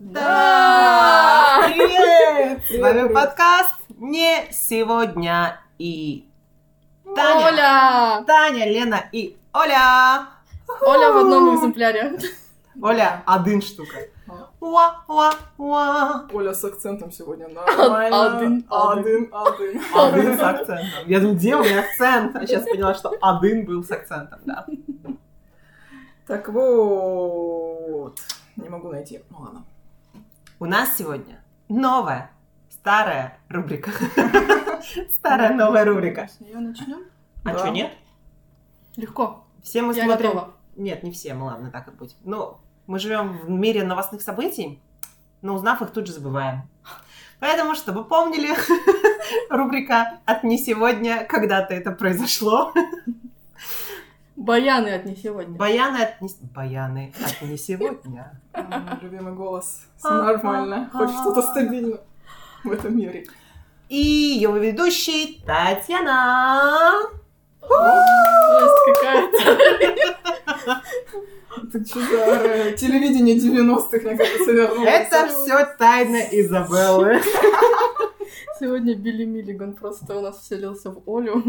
Да! Привет! С вами подкаст «Не сегодня» и Таня, Оля! Таня, Лена и Оля. Оля в одном экземпляре. Оля, один штука. Уа, уа, уа. Оля с акцентом сегодня нормально. Один, один. один, один. Один с акцентом. Я думаю, где у меня акцент? А сейчас поняла, что один был с акцентом, да. Так вот. Не могу найти. Ну ладно. У нас сегодня новая, старая рубрика. Старая новая рубрика. С нее начнем? А что, нет? Легко. Все мы смотрим... Нет, не все, ладно, так и будет. Ну, мы живем в мире новостных событий, но узнав их, тут же забываем. Поэтому, чтобы помнили, рубрика «От не сегодня, когда-то это произошло». Баяны от не сегодня. Баяны от не... Баяны от не сегодня. Любимый голос. Все нормально. Хоть что-то стабильно в этом мире. И ее ведущий Татьяна. Какая-то. Так что за телевидение 90-х, мне кажется, вернулось. Это все тайна Изабеллы. Сегодня Билли Миллиган просто у нас вселился в Олю.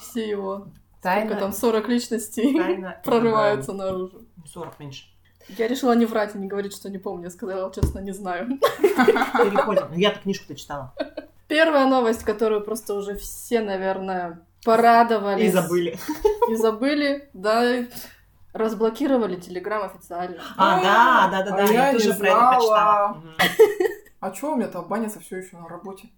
Все его, сколько там, Тайна, 40 личностей тайна прорываются наружу. Изабеллы. 40 меньше. Я решила не врать и не говорить, что не помню. Я сказала, честно, не знаю. Переходим. Ну, Я-то книжку-то читала. Первая новость, которую просто уже все, наверное, порадовались. И забыли. И забыли, да, разблокировали Телеграм официально. А, да, да, да, да, А я я тоже про это почитала. А чё у меня там банится все еще на работе?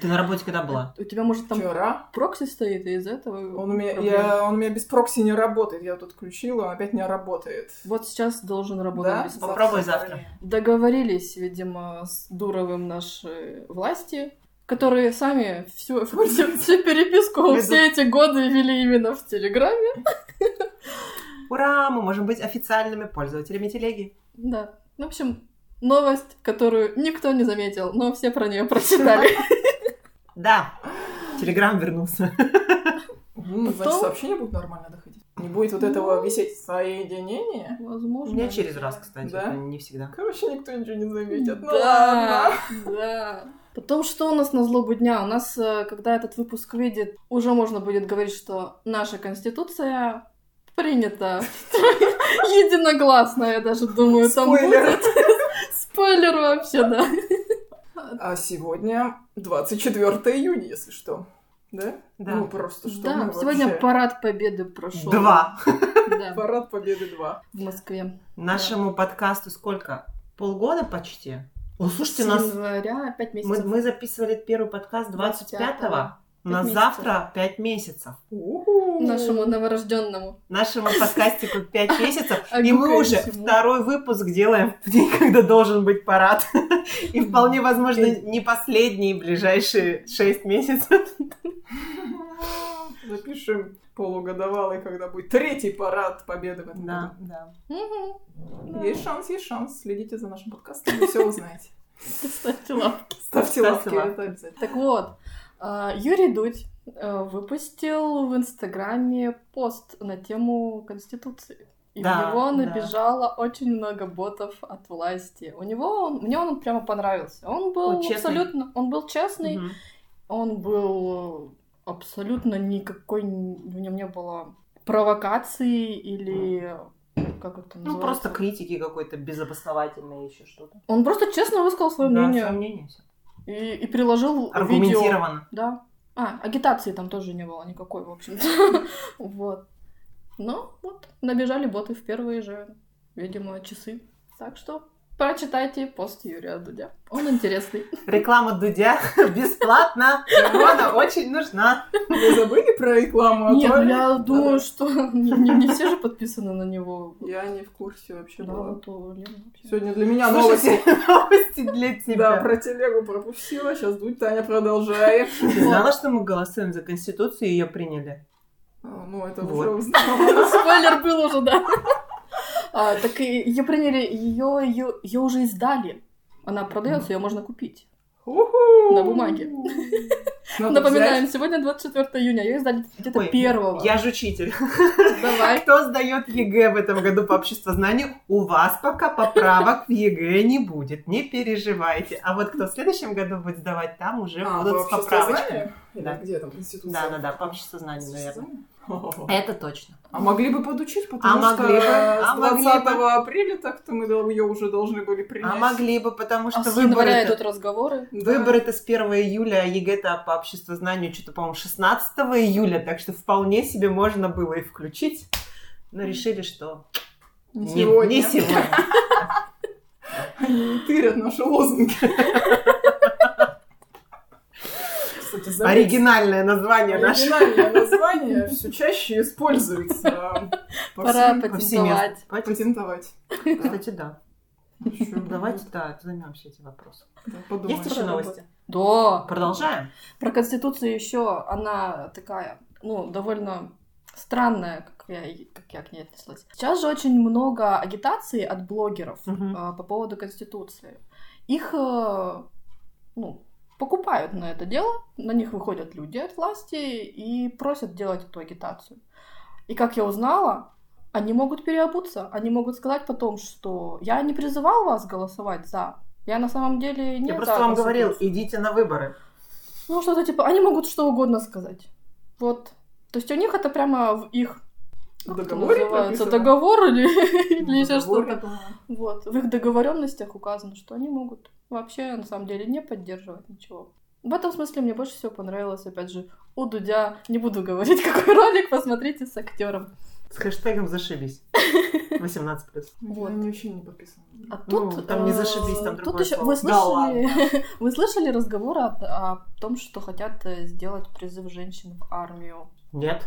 Ты на работе когда была? У тебя, может, там Вчера. прокси стоит, и из этого Он у, меня, я, он у меня без прокси не работает. Я тут включила, он опять не работает. Вот сейчас должен работать Да? без прокси. Попробуй завтра. Договорились, видимо, с Дуровым наши власти, которые сами всю, всю, всю переписку все эти годы вели именно в Телеграме. Ура, мы можем быть официальными пользователями телеги. Да. В общем, новость, которую никто не заметил, но все про нее прочитали. Да, Телеграм вернулся. Ну, значит, сообщение будет нормально доходить. Не будет вот этого висеть соединение. У Возможно. меня через раз, кстати, Да? не всегда. Короче, никто ничего не заметит. Ну Да, ладно. да. Потом, что у нас на злобу дня? У нас, э, когда этот выпуск выйдет, уже можно будет говорить, что наша конституция принята единогласно, я даже думаю, там будет. Спойлер вообще, да. А сегодня 24 июня, если что. Да? Да. Ну, просто что Да, мы сегодня вообще- парад победы прошел. Два. Да, Парад Победы 2. в Москве. Нашему подкасту сколько? Полгода почти? О, слушайте, нас... января, пять Мы, месяцев. мы записывали первый подкаст 25-го. У Пять нас месяцев. завтра 5 месяцев. У-ху. Нашему новорожденному. Нашему подкастику 5 месяцев. А И мы уже второй выпуск делаем в день, когда должен быть парад. И вполне возможно, не последние ближайшие 6 месяцев. Запишем полугодовалый, когда будет третий парад Победы в этом Да, да. Году. Есть шанс, есть шанс. Следите за нашим подкастом, вы все узнаете. Ставьте лапки. Ставьте Ставьте это обязательно. Так вот, Юрий Дудь а, выпустил в Инстаграме пост на тему Конституции. И Да, в него да. набежало очень много ботов от власти. У него, мне он прямо понравился. Он был Он честный. абсолютно, он был честный, Мгм. он был абсолютно никакой, в нем не было провокации или как это Ну, называется? просто критики какой-то безобосновательной еще что-то. Он просто честно высказал свое Да, мнение свое мнение. И, и приложил видео. Аргументированно. Да. А, агитации там тоже не было никакой, в общем-то. Вот. Но вот набежали боты в первые же, видимо, часы. Так что прочитайте пост Юрия Дудя. Он интересный. Реклама Дудя бесплатно. Она очень нужна. Вы забыли про рекламу? а Нет, то- ну я думаю, что не, не- не все же подписаны на него. Я не в курсе вообще Да, была. Лены вообще. Сегодня для меня новости. Слушайте, новости для Да, тебя. про телегу пропустила. Сейчас Дудь, Таня продолжает. Ты знала, что мы голосуем за Конституцию и ее приняли? А, Ну, это Вот. уже узнала. Спойлер был уже, да. А, так ее приняли, ее, ее, ее уже издали. Она продается, ее можно купить. На бумаге. Надо Напоминаем, взять. сегодня 24 июня, ее издали где-то Ой, первого. Я же учитель. Давай. Кто сдает ЕГЭ в этом году по обществознанию, у вас пока поправок в ЕГЭ не будет. Не переживайте. А вот кто в следующем году будет сдавать, там уже А, будут по? Или Да. где там конституция? Да, да, да, по обществознанию, наверное. Это точно. А могли бы подучить, потому А что могли бы, а с могли 20 бы. апреля так-то мы ее уже должны были принять. А могли бы, потому что А с января выборы... идут разговоры. Да. Выборы-то с 1 июля, а ЕГЭ-то по обществознанию что-то, по-моему, 16 июля, так что вполне себе можно было и включить. Но решили, что Не не, сегодня. не сегодня. Они тырят наши лозунги. Заметь, Оригинальное название наше. оригинальное название все чаще используется. по Пора патентовать. патентовать. Кстати, да. Давайте, да, займемся этим вопросом. Есть еще новости? Да. Продолжаем. Про Конституцию еще она такая, ну, довольно странная, как я, как я к ней отнеслась. Сейчас же очень много агитации от блогеров Мгм. а, по поводу Конституции. Их, э, ну, покупают на это дело, на них выходят люди от власти и просят делать эту агитацию. И как я узнала, они могут переобуться, они могут сказать потом, что я не призывал вас голосовать за. Я на самом деле не Я просто вам говорил, Конституцию». идите на выборы. Ну, что-то типа, они могут что угодно сказать. Вот. То есть у них это прямо в их как это договоре называется, прописано? договор или, или еще что-то. да. Вот. В их договоренностях указано, что они могут вообще на самом деле не поддерживать ничего. В этом смысле мне больше всего понравилось, опять же, у Дудя, не буду говорить, какой ролик, посмотрите с актером. С хэштегом зашибись. 18 Вот. Они вообще не подписаны. А Ну, тут, там не э, зашибись, там Тут другое еще слово. вы Да слышали, вы слышали разговор о, о том, что хотят э, сделать призыв женщин в армию? Нет.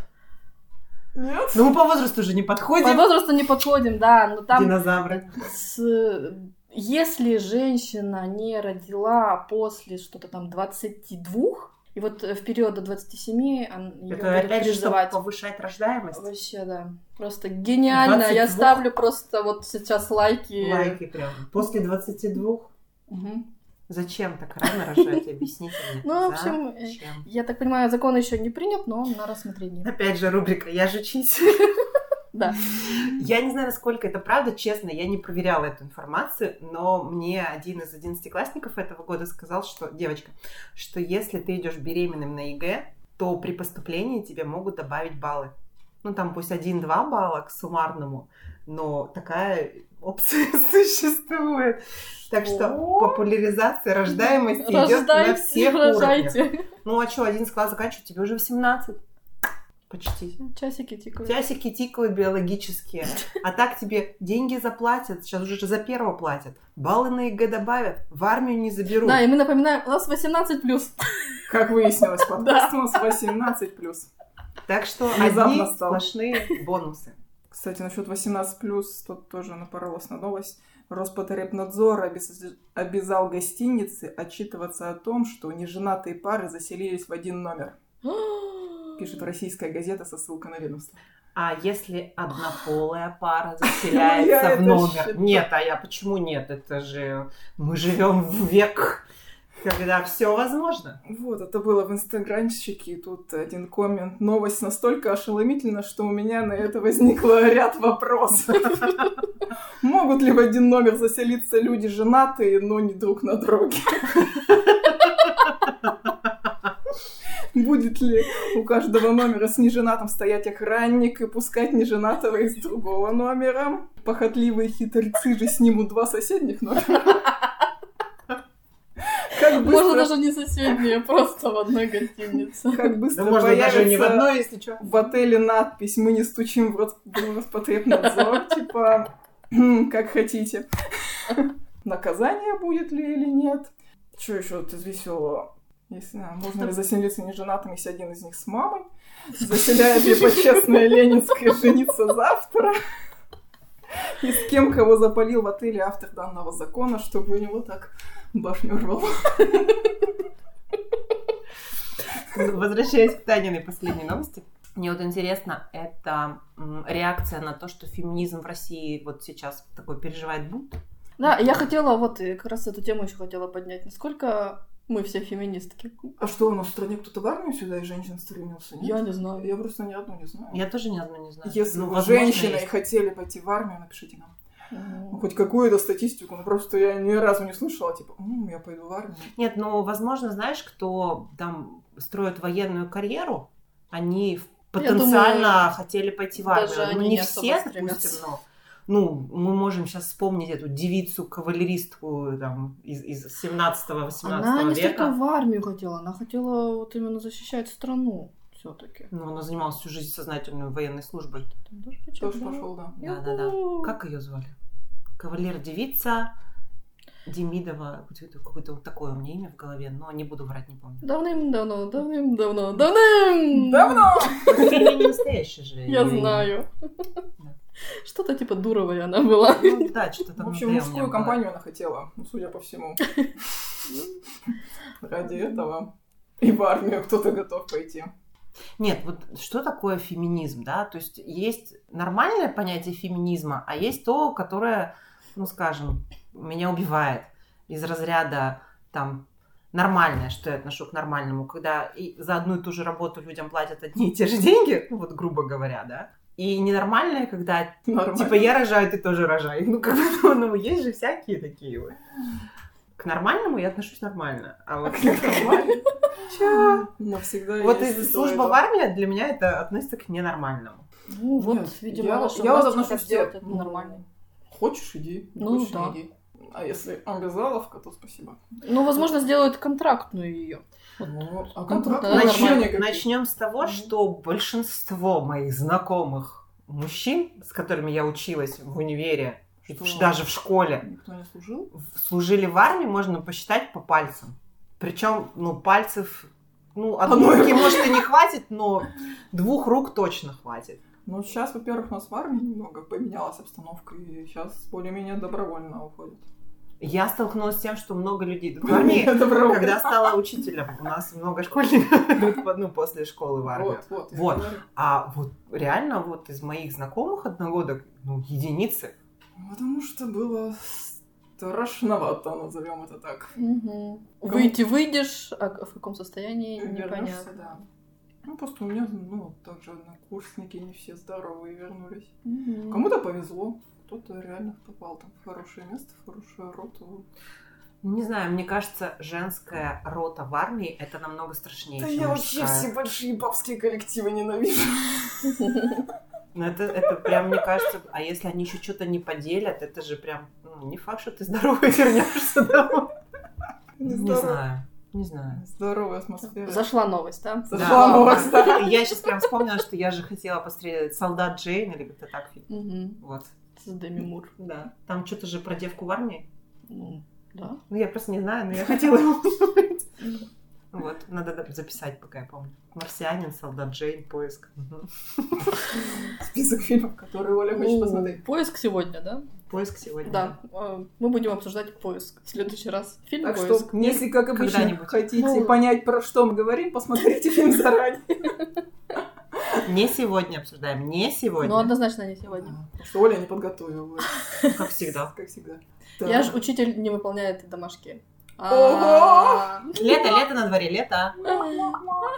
Нет? Ну мы по возрасту уже не По подходим. возрасту не подходим, да, но там Динозавры. с- если женщина не родила после что-то там 22, и вот э, в период до 27 ее Это опять же, чтобы повышать рождаемость. Вообще, да. Просто гениально. Я 22? ставлю просто вот сейчас лайки. Лайки прям. После 22 Мгм. Зачем так рано рожать? Объясните мне. Ну, в общем, Зачем? Я так понимаю, закон еще не принят, но на рассмотрении. Опять же рубрика «Я же чить». Да. Я не знаю, насколько это правда, честно, я не проверяла эту информацию, но мне один из одиннадцатиклассников этого года сказал, что, девочка, что если ты идешь беременным на ЕГЭ, то при поступлении тебе могут добавить баллы. Ну, там пусть один-два балла к суммарному, но такая опция существует. Так что популяризация рождаемости идет на Рождайте, всех уровнях. рожайте. Ну, а что, один класс заканчивает, тебе уже 18. Почти. Часики тикают. Часики тикают биологические. А так тебе деньги заплатят. Сейчас уже за первого платят. Баллы на ЕГЭ добавят. В армию не заберут. Да, и мы напоминаем, у нас 18 плюс. Как выяснилось, подкаст у нас 18+. Так что одни сплошные бонусы. Кстати, насчет 18+, тут тоже напоролась на новость. Роспотребнадзор обязал гостиницы отчитываться о том, что неженатые пары заселились в один номер. Пишет российская газета со ссылкой на ведомство. А если однополая пара Я заселяется в номер? Нет, а я почему нет? Это же мы живем в век, когда все возможно. Вот, это было в инстаграмщике, и тут один коммент. Новость настолько ошеломительна, что у меня на это возникло ряд вопросов. Могут ли в один номер заселиться люди женатые, но не друг на друге? Будет ли у каждого номера с неженатым стоять охранник и пускать неженатого из другого номера? Похотливые хитрецы же снимут два соседних номера. Можно даже не соседние, просто в одной гостинице. как быстро Да можно даже не в одной, если что. в отеле надпись «Мы не стучим в Рос- в Роспотребнадзор», типа «Хм, «Как хотите». Наказание будет ли или нет? Что еще вот из веселого? Если, а, можно ли заселиться неженатым, если один из них с мамой? Заселяет ли почестная Ленинская жениться завтра? И с кем кого запалил в отеле автор данного закона, чтобы у него так башню рвало? Возвращаясь к Таниной последней новости. Мне вот интересно, это реакция на то, что феминизм в России вот сейчас такой переживает бунт. Да, я хотела вот как раз эту тему еще хотела поднять. Насколько Мы все феминистки. А что, у нас в стране кто-то в армию сюда из женщин стремился? Нет? Я не знаю. Я просто ни одну не знаю. Я тоже ни одну не знаю. Если Ну, вы женщины есть. и хотели пойти в армию, напишите нам. Ну, хоть какую-то статистику, ну просто я ни разу не слышала, типа, «М, я пойду в армию. Нет, ну, возможно, знаешь, кто там строит военную карьеру, они потенциально хотели пойти в армию. даже ну, они не все, допустим, но ну, мы можем сейчас вспомнить эту девицу-кавалеристку там, из, из 17-18 Она не столько века. в армию хотела, она хотела вот именно защищать страну все-таки. Ну, она занималась всю жизнь сознательной военной службой. Тоже пошел, да. Да-да-да. Как ее звали? Кавалер-девица Демидова. Какое-то- Какое-то вот такое у меня имя в голове, но не буду врать, не помню. Давным-давно, давным-давно, давным Давно! Это не настоящее же. Я знаю. Да. Что-то типа Дуровой она была. Ну, да, что-то там В общем, мужскую компанию она хотела, ну, судя по всему. Ради этого и в армию кто-то готов пойти. Нет, вот что такое феминизм, да? То есть есть нормальное понятие феминизма, а есть то, которое, ну, скажем, меня убивает из разряда там нормальное, что я отношу к нормальному, когда и за одну и ту же работу людям платят одни и те же деньги, ну, вот грубо говоря, да? И ненормальное, когда Нормально. типа я рожаю, ты тоже рожай. Ну, как бы, ну, ну, есть же всякие такие вот. К нормальному я отношусь нормально. А вот Чё? Навсегда Вот есть из и служба в армии для меня это относится к ненормальному. Ну вот, Нет, видимо, я- наша я отношусь к- это ну, нормально. Хочешь, иди. Ну, хочешь, да. иди. А если обязаловка, то спасибо. Ну, возможно, сделают контрактную ее. Ну, а Ну, контракт Начнем, никаких. начнем с того, что большинство моих знакомых мужчин, с которыми я училась в универе, Что? даже в школе, Никто не служил? служили в армии, можно посчитать по пальцам. Причем, ну, пальцев, ну, одной руки, может, и не хватит, но двух рук точно хватит. Ну, сейчас, во-первых, у нас в армии немного поменялась обстановка, и сейчас более-менее добровольно уходят. Я столкнулась с тем, что много людей идут в армии, когда стала учителем. У нас много школьников идут ну, после школы в армию. Вот, вот. Вот. А вот реально вот из моих знакомых одногодок, ну, единицы. Потому что было страшновато, назовем это так. Выйти выйдешь, а в каком состоянии, непонятно. да. Ну, просто у меня, ну, также однокурсники, не все здоровые вернулись. Мгм. Кому-то повезло, кто-то реально попал там в хорошее место, в хорошую роту. Не знаю, мне кажется, женская рота в армии это намного страшнее, Да чем я вообще мужская. все большие бабские коллективы ненавижу. Ну, это, это прям, мне кажется, а если они еще что-то не поделят, это же прям, ну, не факт, что ты здоровый вернешься домой. Не знаю, не знаю. Здоровая атмосфера. Зашла новость, да? Зашла новость, да. Я сейчас прям вспомнила, что я же хотела посмотреть «Солдат Джейн» или как-то так. фильм. Мгм. Вот. С Деми Мур. Да. Там что-то же про девку в армии. Ну, да. Ну, я просто не знаю, но я хотела его. Вот, надо записать, пока я помню. «Марсианин», «Солдат Джейн», «Поиск». Список фильмов, которые Оля хочет Ну, посмотреть. Поиск сегодня, да? «Поиск» сегодня. Да. э, Мы будем обсуждать поиск в следующий раз. Фильм Так поиск. что, если, как обычно, хотите Ну. понять, про что мы говорим, посмотрите фильм заранее. Не сегодня обсуждаем, не сегодня. Ну, однозначно не сегодня. Потому что Оля не подготовила. Как всегда. Как всегда. Я же учитель не выполняет домашки. Ого! Лето, лето на дворе, лето.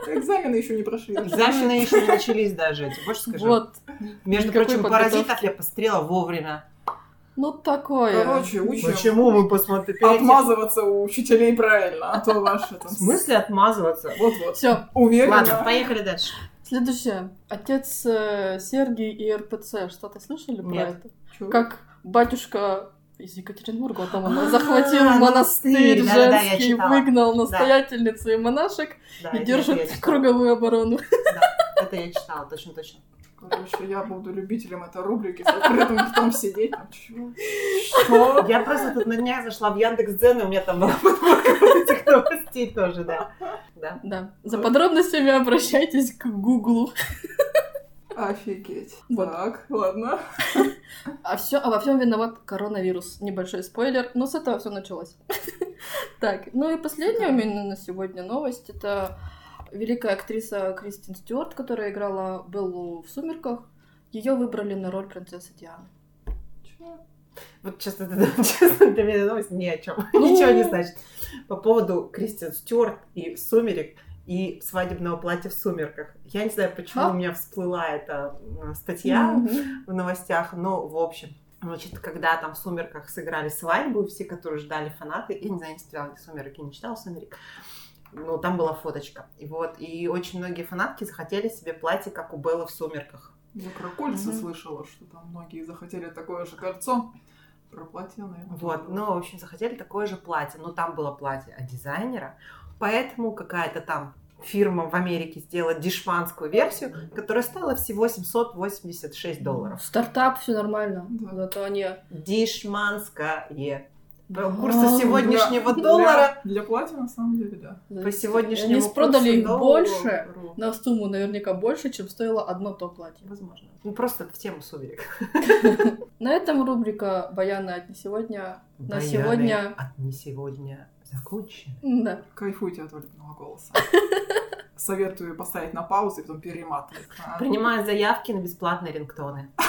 Экзамены еще не прошли. Экзамены еще не начались даже, я тебе больше скажу. Вот. Между прочим, паразитов я пострела вовремя. Ну, такое. Короче, учим Почему мы посмотрели? отмазываться у учителей правильно, а то ваши там... В смысле отмазываться? Вот-вот. Все. Уверена. Ладно, поехали дальше. Следующее. Отец э, Сергий и РПЦ. Что-то слышали про Нет. это? Чё? Как батюшка из Екатеринбурга, там он захватил А, монастырь монастырь, да-да-да, я женский, выгнал настоятельницу и монашек и держит круговую оборону. Да, это я читала, точно-точно. Короче, я буду любителем этой рубрики с открытым ртом сидеть. там, чё? Что? Я просто тут на днях зашла в Яндекс.Дзен, и у меня там была подборка этих новостей тоже, да. Да. Да. За подробностями обращайтесь к Гуглу. Офигеть. Вот. Так, ладно. А, все, во всем виноват коронавирус. Небольшой спойлер, но с этого все началось. Так, ну и последняя у меня на сегодня новость. Это великая актриса Кристин Стюарт, которая играла Беллу в «Сумерках». Ее выбрали на роль принцессы Дианы. Чё? Вот честно, это, честно для меня эта новость ни о чем. Ну. Ничего не значит. По поводу Кристиан Стюарт и «Сумерек» и свадебного платья в «Сумерках». Я не знаю, почему А? у меня всплыла эта э, статья в новостях, но в общем. Значит, когда там в «Сумерках» сыграли свадьбу, все, которые ждали фанаты, я не знаю, не читала «Сумерек», я не читала «Сумерек», но там была фоточка. И вот, и очень многие фанатки захотели себе платье, как у Беллы в «Сумерках». Я про кольца Мгм. слышала, что там многие захотели такое же кольцо. Про платье, наверное. Вот, ну, в общем, захотели такое же платье. Но там было платье от дизайнера, поэтому какая-то там фирма в Америке сделала дешманскую версию, которая стоила всего 786 долларов. Стартап, все нормально. Да. Зато они... Дешманское. По А, курсу сегодняшнего Для- доллара Для, для платья, на самом деле, да. да. по сегодняшнему Они продали курсу их больше, на сумму наверняка больше, чем стоило одно то платье. Возможно. Ну, просто в тему сумерек. На этом рубрика «Баяны от не сегодня». На сегодня... От не сегодня закончены. Да. Кайфуйте от Ольгиного голоса. Советую поставить на паузу и потом перематывать. Принимаю заявки на бесплатные рингтоны.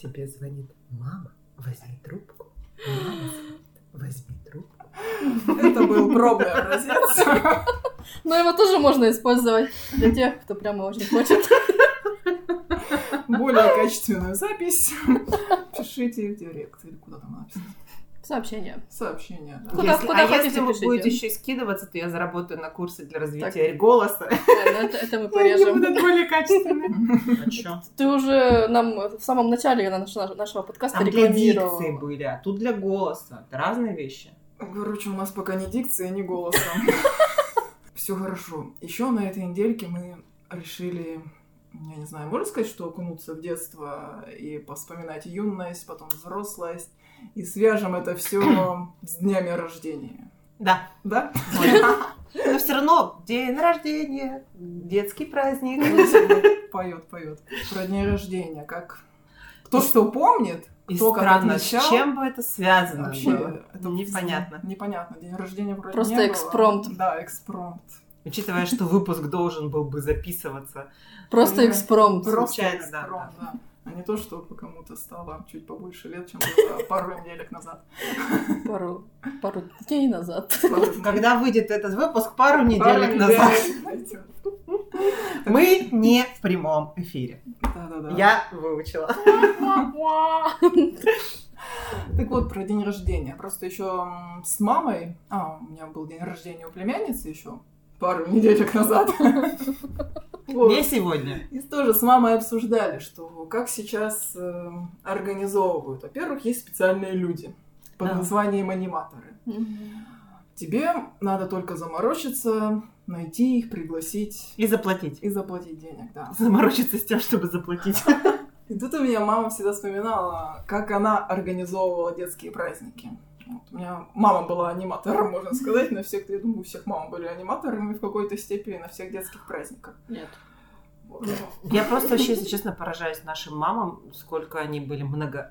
Тебе звонит мама, возьми трубку. Возьми трубку. Это был пробный образец. Но его тоже можно использовать для тех, кто прямо очень хочет. Более качественную запись пишите в директ или куда там написано. Сообщение. Сообщение, да. Куда- если, куда а хотите, если вы пишите. будете еще и скидываться, то я заработаю на курсы для развития голоса. Ладно, это, это мы Они порежем. будут более качественные. А? Ты уже нам в самом начале нашего, подкаста Там для рекламировал. дикции были, а тут для голоса. Это разные вещи. Короче, у нас пока не дикция, не голосом. Все хорошо. Еще на этой недельке мы решили, я не знаю, можно сказать, что окунуться в детство и поспоминать юность, потом взрослость, и свяжем это все с днями рождения. Да. Да? Но все равно день рождения, детский праздник. Поет, поет. Про дни рождения. Как кто что помнит, И кто как странно, с отмечал. чем бы это связано Вообще, было? это непонятно. Непонятно. День рождения вроде Просто не было. экспромт. Да, экспромт. Учитывая, что выпуск должен был бы записываться. Просто экспромт. Просто экспромт, да. А не то, что кому-то стало чуть побольше лет, чем пару неделек назад. Пару, пару дней назад. Когда выйдет этот выпуск пару недель назад. Мы не в прямом эфире. Да-да-да. Я выучила. Так вот, про день рождения. Просто еще с мамой... А, у меня был день рождения у племянницы еще пару неделек назад. Вот. Не сегодня. И тоже с мамой обсуждали, что как сейчас э, организовывают. Во-первых, есть специальные люди под Да. названием аниматоры. Тебе надо только заморочиться, найти их, пригласить И заплатить. и заплатить денег, да. Заморочиться с тем, чтобы заплатить. И тут у меня мама всегда вспоминала, как она организовывала детские праздники. Вот, у меня мама была аниматором, можно сказать, на всех, я думаю, у всех мам были аниматорами в какой-то степени на всех детских праздниках. Нет. Вот. Я просто вообще, если честно, поражаюсь нашим мамам, сколько они были много...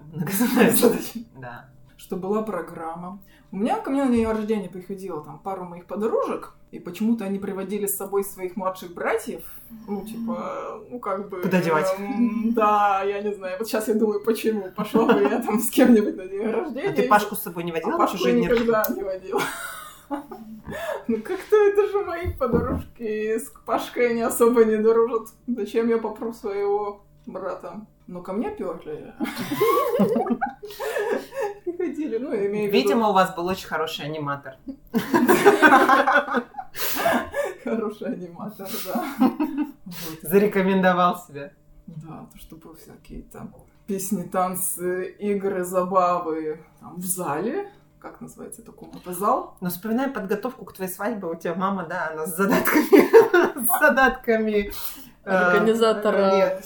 Да. Что была программа. У меня ко мне на день рождения приходило там пару моих подружек, и почему-то они приводили с собой своих младших братьев. Ну, типа, ну, как бы... Куда девать? эм, да, я не знаю. Вот сейчас я думаю, почему. Пошла бы я там с кем-нибудь на день рождения. А ты Пашку с собой не водила А Пашку рождения? никогда не водила. Ну как-то это же мои подружки с Пашкой они особо не дружат. Зачем я попру своего брата? Ну, ко мне перли. Приходили, ну, я имею в виду... Видимо, у вас был очень хороший аниматор. Хороший аниматор, да. Зарекомендовал себя. Да, то чтобы всякие там песни, танцы, игры, забавы там, в зале. Как называется это комната? Зал? Но вспоминая подготовку к твоей свадьбе, у тебя мама, да, она с задатками, с задатками... э, Организатора. Нет,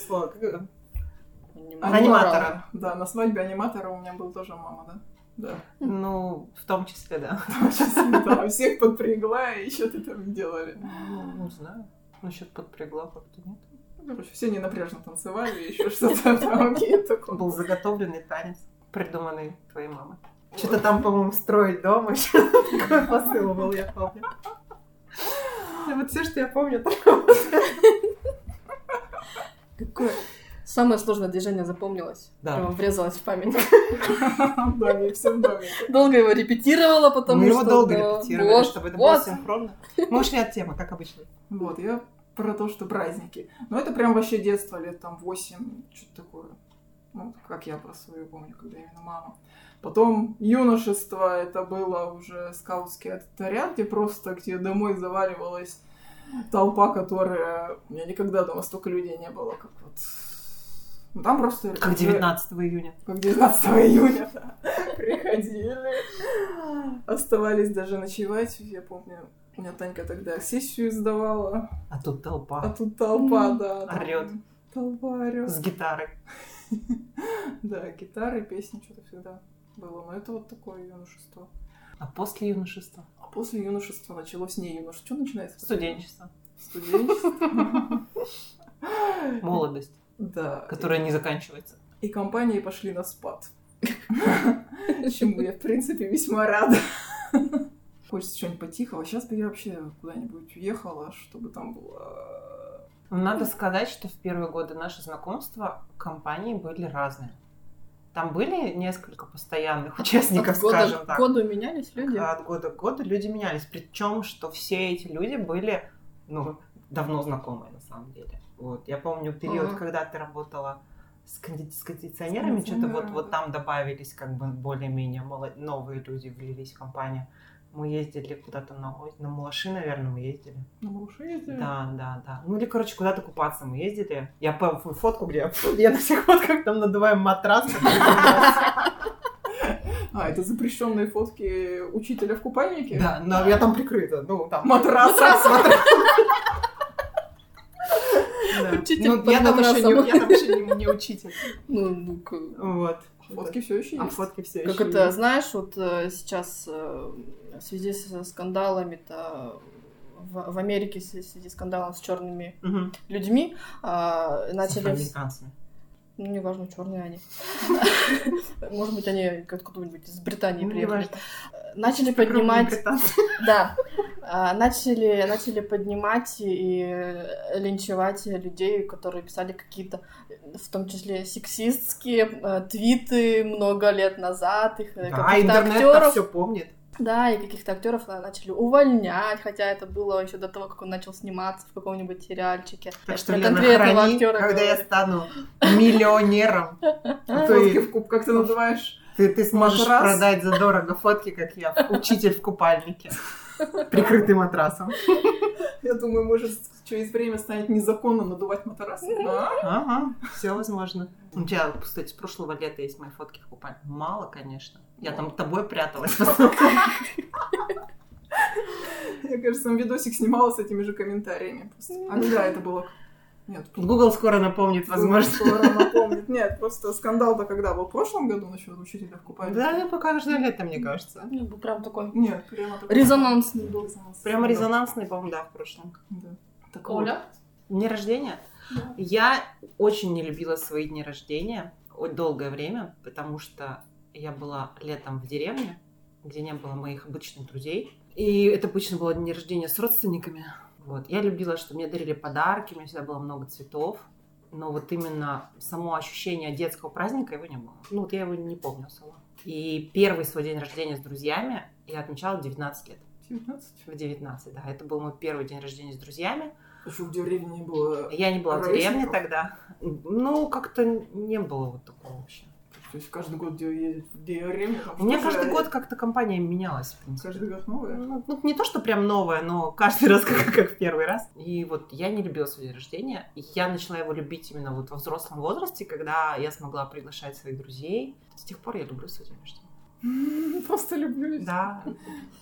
Аниматора. Да, на свадьбе аниматора у меня был тоже мама, да? Да. Ну, в том числе, да. Сейчас да, всех подпрягла и что-то там делали. Ну, не знаю. Насчет подпрягла как-то нет. Ну, Короче, все ненапряжно танцевали, еще что-то там такое. Был заготовленный танец, придуманный твоей мамой. Что-то там, по-моему, строить дома еще. Такой посыл был, я помню. Вот все, что я помню, такого. Какое Самое сложное движение запомнилось. Да. Прямо врезалось в память. В доме, все в доме. Долго его репетировала, потому Мы что... его долго да, репетировали, чтобы это было синхронно. Мы ушли от темы, как обычно. Вот, я про то, что праздники. Но это прям вообще детство, лет там 8, что-то такое. Ну, как я про свою помню, когда именно мама. Потом юношество, это было уже скаутский отряд, где просто, где домой заваливалась толпа, которая... У меня никогда дома столько людей не было, как вот... Ну, там просто... Как 19 июня. Как 19 июня, да. Приходили. Оставались даже ночевать. Я помню, у меня Танька тогда сессию сдавала. А тут А толпа тут толпа, да. Орёт. Толпа орёт. с гитарой. Да, гитары, песни, что-то всегда было. Но это вот такое юношество. А после юношества? А после юношества началось не юношество. Что начинается? Студенчество. Студенчество. Молодость, Да. которая не заканчивается. И компании пошли на спад. Чему я, в принципе, весьма рада. Хочется чего-нибудь потихого. Сейчас бы я вообще куда-нибудь уехала, чтобы там было... Надо сказать, что в первые годы нашего знакомства компании были разные. Там были несколько постоянных участников, От года скажем так. году менялись люди. От года к году люди менялись. Причем, что все эти люди были, ну, давно знакомые на самом деле. Вот. Я помню период, Ага. когда ты работала с, конди- с кондиционерами, С что-то вот, вот там добавились как бы более-менее моло- новые люди влились в компанию. Мы ездили куда-то на, оз- на Малаши, наверное, мы ездили. На малыше ездили? Да, да, да. Ну или, короче, куда-то купаться мы ездили. Я помню фотку, где я на всех фотках там надуваем матрас. А, это запрещенные фотки учителя в купальнике? Да, но я там прикрыта. Ну, там Матрас. Да. Учитель Ну, я там еще не, я там еще не, не учитель. Ну, ну, Вот. Фотки все еще А есть. фотки все Как еще это, есть. знаешь, вот э, сейчас э, в связи со скандалами-то в, в Америке в связи с скандалом с черными Мгм. людьми а, С начали... афроамериканцами. Ну, неважно, черные они. Может быть, они откуда-нибудь из Британии Ну, приехали. Начали поднимать... Да. А, Начали, начали поднимать и линчевать людей, которые писали какие-то, в том числе сексистские э, твиты много лет назад, их э, Да, каких-то интернет актеров. все помнит. Да, и каких-то актеров э, начали увольнять, хотя это было еще до того, как он начал сниматься в каком-нибудь сериальчике. Так Я что, Лена, конкретного храни, актера когда я говорю. стану миллионером, Фотки ты, в куб, как ты называешь? ты, ты сможешь продать задорого фотки, как я, учитель в купальнике, прикрытый матрасом. Я думаю, может, через время станет незаконно надувать матрас. А? Ага, все возможно. У тебя, кстати, с прошлого лета есть мои фотки в купальнике. Мало, конечно. Я там тобой пряталась. Я, кажется, там видосик снимала с этими же комментариями. А да, это было... Нет, Google скоро напомнит, возможно. Скоро напомнит. Нет, просто скандал-то когда был? В прошлом году насчет учителя в купальнике? Да, я пока каждое лето, мне кажется. Ну, был Прям такой Нет, прямо такой... резонансный. Резонанс. Прямо Да. резонансный, по-моему, да, в прошлом. Да. Так вот. Дни рождения? Да. Я очень не любила свои дни рождения долгое время, потому что я была летом в деревне, где не было моих обычных друзей. И это обычно было дни рождения с родственниками. Вот. Я любила, что мне дарили подарки, у меня всегда было много цветов. Но вот именно само ощущение детского праздника его не было. Ну вот я его не помню особо. И первый свой день рождения с друзьями я отмечала в 19 лет. 19. В 19, да. Это был мой первый день рождения с друзьями. Еще в деревне не было. Я не была в деревне тогда. Ну, как-то не было вот такого вообще. То есть каждый год где ездить там У меня каждый год как-то компания менялась, в принципе. Каждый год новое? Ну, ну, не то, что прям новая, но каждый раз как, как в первый раз. И вот я не любила свой день рождения. И я начала его любить именно вот во взрослом возрасте, когда я смогла приглашать своих друзей. С тех пор я люблю свой день рождения. Просто люблю. Да,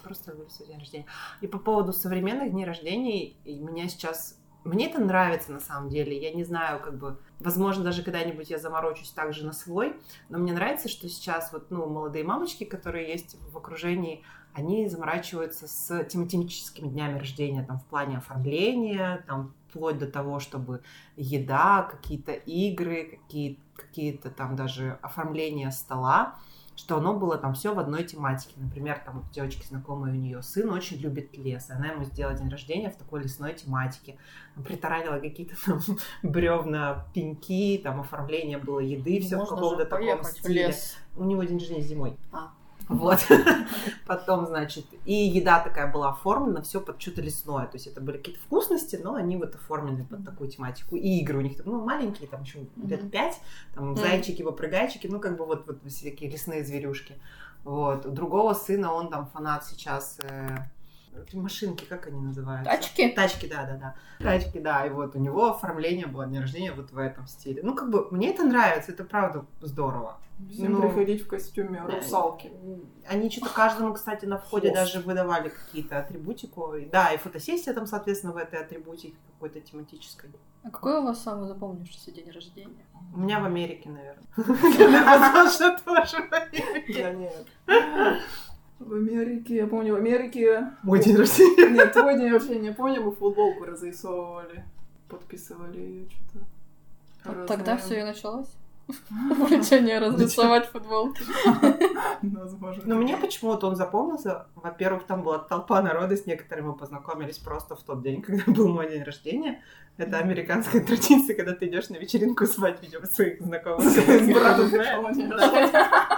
просто люблю свой день рождения. И по поводу современных дней рождения, меня сейчас... Мне это нравится на самом деле. Я не знаю, как бы... Возможно, даже когда-нибудь я заморочусь также на свой. Но мне нравится, что сейчас вот, ну, молодые мамочки, которые есть в окружении, они заморачиваются с тематическими днями рождения, там, в плане оформления, там, вплоть до того, чтобы еда, какие-то игры, какие- какие-то там даже оформления стола. Что оно было там все в одной тематике. Например, там у девочки знакомые у нее сын очень любит лес, и она ему сделала день рождения в такой лесной тематике. Притаранила какие-то там бревна, пеньки, там оформление было еды, все в Можно каком-то же таком в стиле. У него день рождения зимой. А. Вот. Потом, значит, и еда такая была оформлена, все под что-то лесное. То есть это были какие-то вкусности, но они вот оформлены под такую тематику. И игры у них, ну, маленькие, там еще лет пять, там зайчики, попрыгайчики, ну, как бы вот, вот всякие лесные зверюшки. Вот. У другого сына, он там фанат сейчас э, машинки, как они называются? Тачки? Тачки, да, да, да. Тачки, да. И вот у него оформление было день рождения вот в этом стиле. Ну, как бы, мне это нравится, это правда здорово. Всем Ну, приходить в костюме русалки. Они что-то каждому, кстати, на входе Хвост. даже выдавали какие-то атрибутику. И Да, и фотосессия там, соответственно, в этой атрибутике какой-то тематической. А какой у вас самый запомнившийся день рождения? У меня в Америке, наверное. Возможно, тоже в Америке. В Америке, я помню, в Америке... Мой день рождения. Нет, твой день рождения, помню, мы футболку разрисовывали, подписывали ее что-то. Вот тогда все и началось. Увлечение разрисовать футболки. Возможно. Но мне почему-то он запомнился. Во-первых, там была толпа народа, с некоторыми мы познакомились просто в тот день, когда был мой день рождения. Это американская традиция, когда ты идешь на вечеринку звать, видимо, своих знакомых. Из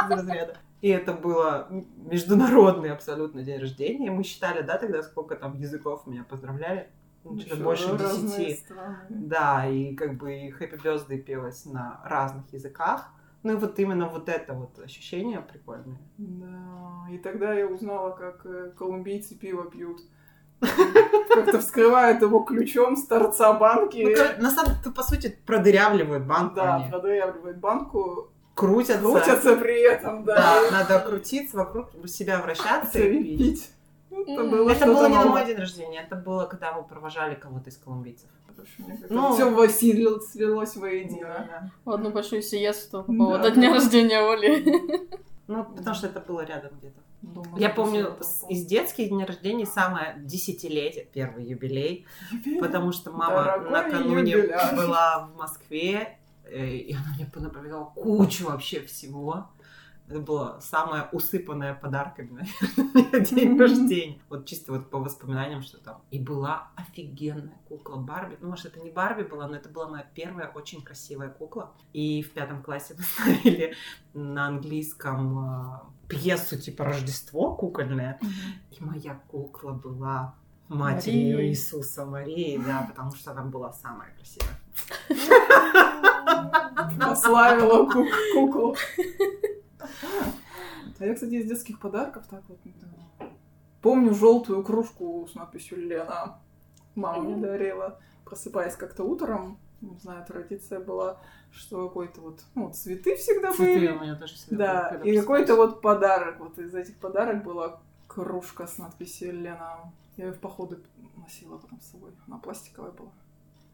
разряда. И это было международный абсолютно день рождения. Мы считали, да, тогда сколько там языков меня поздравляли. Ну, что-то Ещё больше десяти. Да, и как бы и Happy Birthday пелось на разных языках. Ну и вот именно вот это вот ощущение прикольное. Да, и тогда я узнала, как э, колумбийцы пиво пьют. Как-то вскрывают его ключом с торца банки. Ну, на самом деле, по сути, продырявливают банку Да, продырявливают банку, Крутятся. крутятся при этом, да. Да, надо крутиться вокруг себя, вращаться и пить. Это Это было что-то было не на мой день рождения, это было, когда мы провожали кого-то из колумбийцев. Ну, Ну. все слилось воедино. В одну большую сиесту по Да. поводу дня рождения Оли. Ну, потому что это было рядом где-то. Дома Я помню, из детских дней рождения самое десятилетие, первый юбилей, потому что мама Дорогой накануне юбиляр. была в Москве, э, и она мне понаправляла кучу вообще всего. Это было самое усыпанное подарками, наверное, день рождения. Вот чисто вот по воспоминаниям, что там. И была офигенная кукла Барби. Ну, может, это не Барби была, но это была моя первая очень красивая кукла. И в пятом классе мы ставили на английском а, пьесу типа Рождество кукольное. И моя кукла была матерью Марии. Иисуса Марии, да, потому что она была самая красивая. Прославила ку- куклу. А я, кстати, из детских подарков так вот... да. Помню желтую кружку с надписью Лена. Мама мне дарила. Просыпаясь как-то утром, не знаю, традиция была, что какой-то вот, ну, цветы всегда Цветы были. у меня тоже всегда Да, были, и какой-то вот подарок. Вот из этих подарок была кружка с надписью Лена. Я ее в походы носила потом с собой. Она пластиковая была.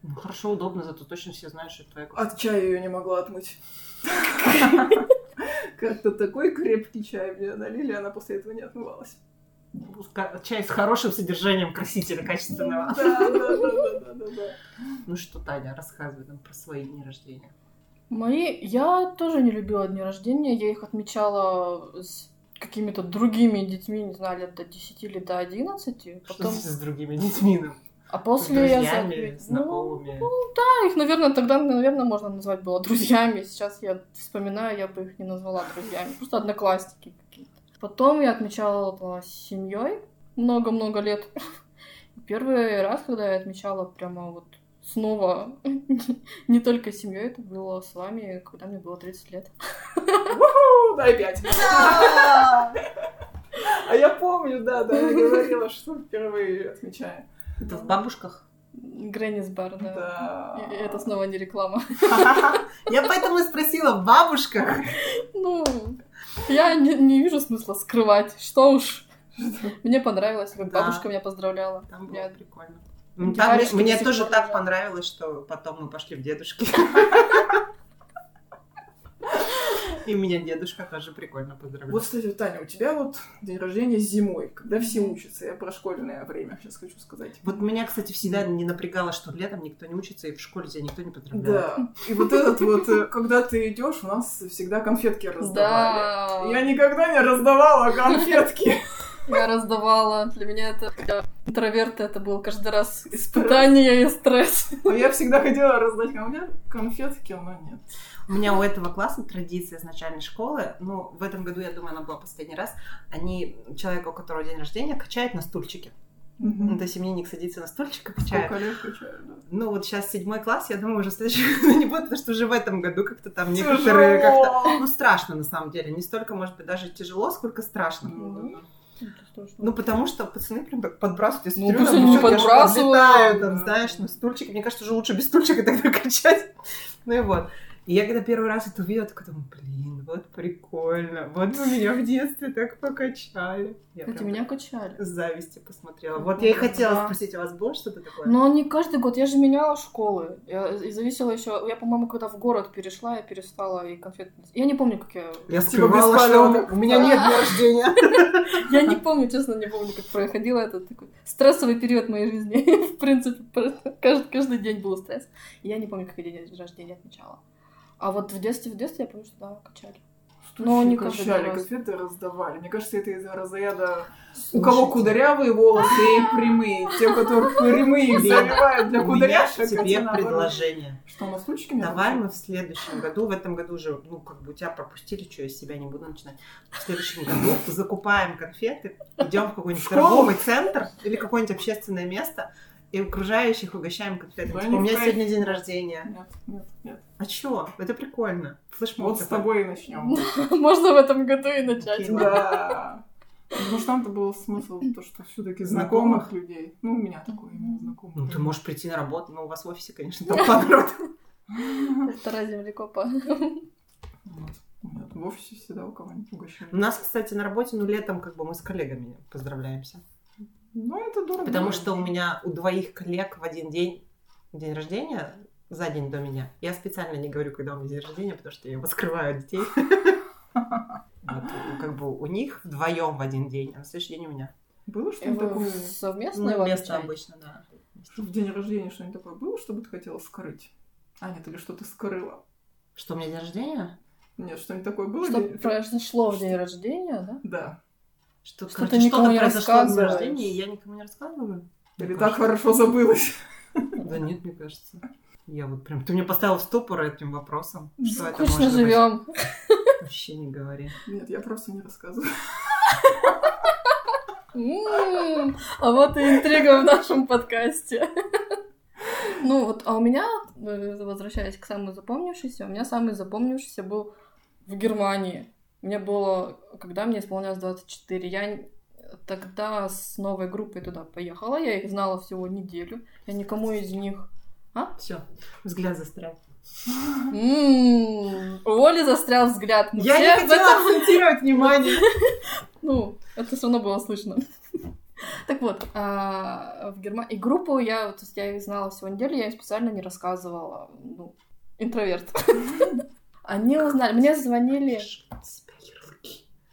Ну, хорошо, удобно, зато точно все знают, что это твоя кукла. От чая ее не могла отмыть. Как-то такой крепкий чай мне налили, она после этого не отмывалась. Ка- Чай с хорошим содержанием красителя качественного. Да, да, да, да, да, да. Ну что, Таня, рассказывай нам про свои дни рождения. Мои... Я тоже не любила дни рождения. Я их отмечала с какими-то другими детьми, не знаю, лет до 10 или до 11. Что Потом... с другими детьми? Ну, А после я... знакомыми? Ну, их, наверное, тогда, наверное, можно назвать было друзьями. Сейчас я вспоминаю, я бы их не назвала друзьями. Просто одноклассники какие-то. Потом я отмечала семьей много-много лет. Первый раз, когда я отмечала прямо вот снова не только семьей, это было с вами, когда мне было 30 лет. Дай пять. А я помню, да, да, я говорила, что впервые отмечаю. Это в бабушках? Грэннис бар, да. Да. И- Это снова не реклама. Я поэтому и спросила, в бабушках? Ну, я не, не вижу смысла скрывать. Что уж. Мне понравилось, как Да. бабушка меня поздравляла. Там было Я- прикольно. Там мне тоже так понравилось, что потом мы пошли в дедушки. И меня дедушка тоже прикольно поздравлял. Вот, кстати, Таня, у тебя вот день рождения зимой, когда все учатся. Я про школьное время сейчас хочу сказать. Вот меня, кстати, всегда не напрягало, что летом никто не учится, и в школе тебя никто не поздравляет. Да. И вот этот вот, э, когда ты идешь, у нас всегда конфетки раздавали. Да. Я никогда не раздавала конфетки. Я раздавала. Для меня это для интроверта это был каждый раз испытание и стресс. А я всегда хотела раздать конфет- конфетки, но нет. У меня у этого класса традиция с начальной школы, ну, в этом году, я думаю, она была последний раз, они человека, у которого день рождения, качают на стульчике. Ну, то есть именинник садится на стульчик и качает. Сколько лет качаю, да. Ну, вот сейчас седьмой класс, я думаю, уже в следующем году не будет, потому что уже в этом году как-то там некоторые Тяжело. как-то... Ну, страшно, на самом деле. Не столько, может быть, даже тяжело, сколько страшно. Ну, Ну, потому что пацаны прям так подбрасывают. Я Ну, смотрю, пусть они не подбрасывают. подлетают, там, Да. знаешь, на стульчик. Мне кажется, уже лучше без стульчика тогда качать. Ну и вот. И я когда первый раз это увидела, такая думаю, блин, вот прикольно. Вот вы меня в детстве так покачали. Я прям меня качали. с завистью посмотрела. Вот я и хотела Да. спросить, у вас было что-то такое? Но не каждый год. Я же меняла школы. Я, и зависела еще. Я, по-моему, когда в город перешла, я перестала и конфет. Я не помню, как я. Я Типа скрывала, что у меня нет дня рождения. Я не помню, честно, не помню, как проходило этот такой стрессовый период моей жизни. В принципе, просто каждый, день был стресс. Я не помню, как я день рождения отмечала. А вот в детстве, в детстве я помню, что да, качали. Но не качали, раз. конфеты раздавали. Мне кажется, это из разряда у кого кудрявые волосы и прямые. Те, у которых прямые завивают для У меня кудряшек. а те тебе предложение. Что, на стульчике меня Давай мы в следующем году, в этом году уже, ну, как бы тебя пропустили, что я из себя не буду начинать. В следующем году закупаем конфеты, идем в какой-нибудь торговый центр или какое-нибудь общественное место и окружающих угощаем конфетами. Типа, у меня сегодня день рождения. Нет, нет, нет. А чё? Это прикольно. Флешмоб Вот с такой. тобой и начнем. Можно в этом году и начать. Да. Потому что там-то был смысл, то, что все-таки знакомых людей. Ну, у меня такое именно знакомых. Ну, ты можешь прийти на работу, но у вас в офисе, конечно, толпа народ. Вторая землекопа. В офисе всегда у кого-нибудь угощают. У нас, кстати, на работе, ну, летом как бы мы с коллегами поздравляемся. Ну, это дорого. Потому что у меня у двоих коллег в один день день рождения, за день до меня. Я специально не говорю, когда у меня день рождения, потому что я его скрываю от детей. Вот, у- как бы у них вдвоем в один день, а на следующий день у меня. Было что-нибудь такое? совместно его Ну, место обычно, да. В день рождения что-нибудь такое было, что бы ты хотела скрыть? А, нет, или что ты скрыла? Что, у меня день рождения? Нет, что-нибудь такое было? Что произошло в день рождения, да? Да. Что, Что ты короче, никому что-то не произошло рассказываешь. рождения, и я никому не рассказываю. Или так хорошо забылось. Да нет, мне кажется. Я вот прям... Ты меня поставил в ступор этим вопросом. Что это Скучно может быть? живем. Вообще не говори. Нет, я просто не рассказываю. А вот и интрига в нашем подкасте. Ну вот, а у меня, э, возвращаясь к самому запомнившейся, у меня самый запомнившийся был в Германии. Мне было, когда мне исполнялось 24, я тогда с новой группой туда поехала, я их знала всего неделю, я никому из них... Все, взгляд застрял. М, У Оли застрял взгляд. Я не хотела акцентировать внимание. Ну, это все равно было слышно. Так вот, а, в Германии... И группу я, то есть я их знала всего неделю, я им специально не рассказывала. Ну, интроверт. Они узнали, мне звонили...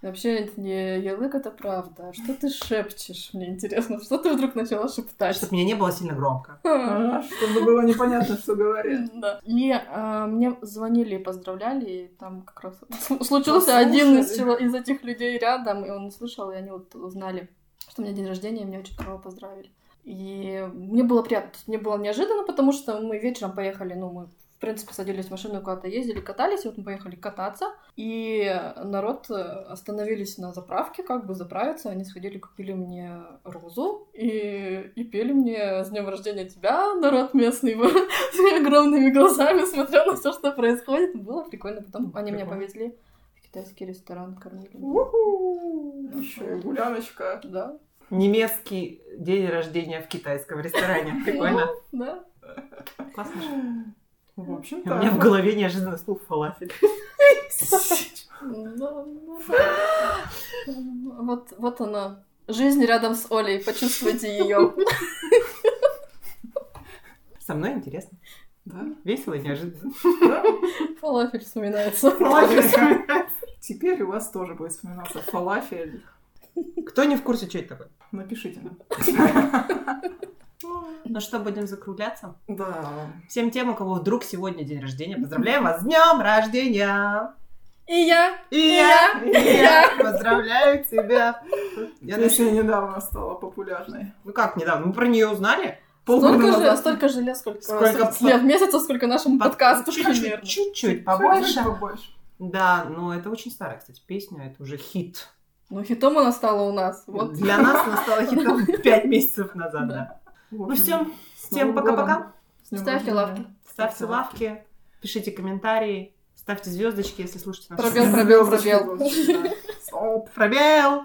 Вообще, это не ярлык, это правда. Что ты шепчешь? Мне интересно, что ты вдруг начала шептать? Чтобы мне не было сильно громко. А, Чтобы было непонятно, что говорят. Да. И а, мне звонили и поздравляли, и там как раз случился Послушали. один из, этих людей рядом, и он слышал, и они вот узнали, что у меня день рождения, и меня очень здорово поздравили. И мне было приятно, мне было неожиданно, потому что мы вечером поехали, ну, мы принципе, садились в машину, куда-то ездили, катались, и вот мы поехали кататься, и народ э, остановились на заправке, как бы заправиться, они сходили, купили мне розу и, и пели мне «С днем рождения тебя, народ местный!» с огромными глазами, смотрел на все, что происходит. Было прикольно. Потом они меня повезли в китайский ресторан, кормили. Еще и гуляночка. Да. Немецкий день рождения в китайском ресторане. Прикольно. Да. Классно. В У общем, меня в голове неожиданно всплыл фалафель. Да. Вот, вот она. Жизнь рядом с Олей. Почувствуйте ее. Со мной интересно. Да? Весело и неожиданно. Фалафель вспоминается. Теперь у вас тоже будет вспоминаться фалафель. Кто не в курсе, что это такое? Напишите нам. Ну что, будем закругляться? Да. Всем тем, у кого вдруг сегодня день рождения, поздравляем вас с днем рождения! И я, И я, и я поздравляю тебя! Я Песня начну- недавно стала популярной. Ну как недавно? Мы про нее узнали? Полгода столько же, назад. столько же лет, сколько, Сколько сколько лет, месяцев, сколько нашему подкасту Чуть-чуть, чуть-чуть побольше. Побольше. Да, но это очень старая, кстати, песня, это уже хит. Ну, хитом она стала у нас. Вот. Для нас она стала хитом пять месяцев назад, да. Ну все, с всем пока-пока. Ставьте лавки. Ставьте лавки, пишите комментарии, ставьте звездочки, если слушаете нас. Пробел, пробел, пробел. Стоп. Пробел!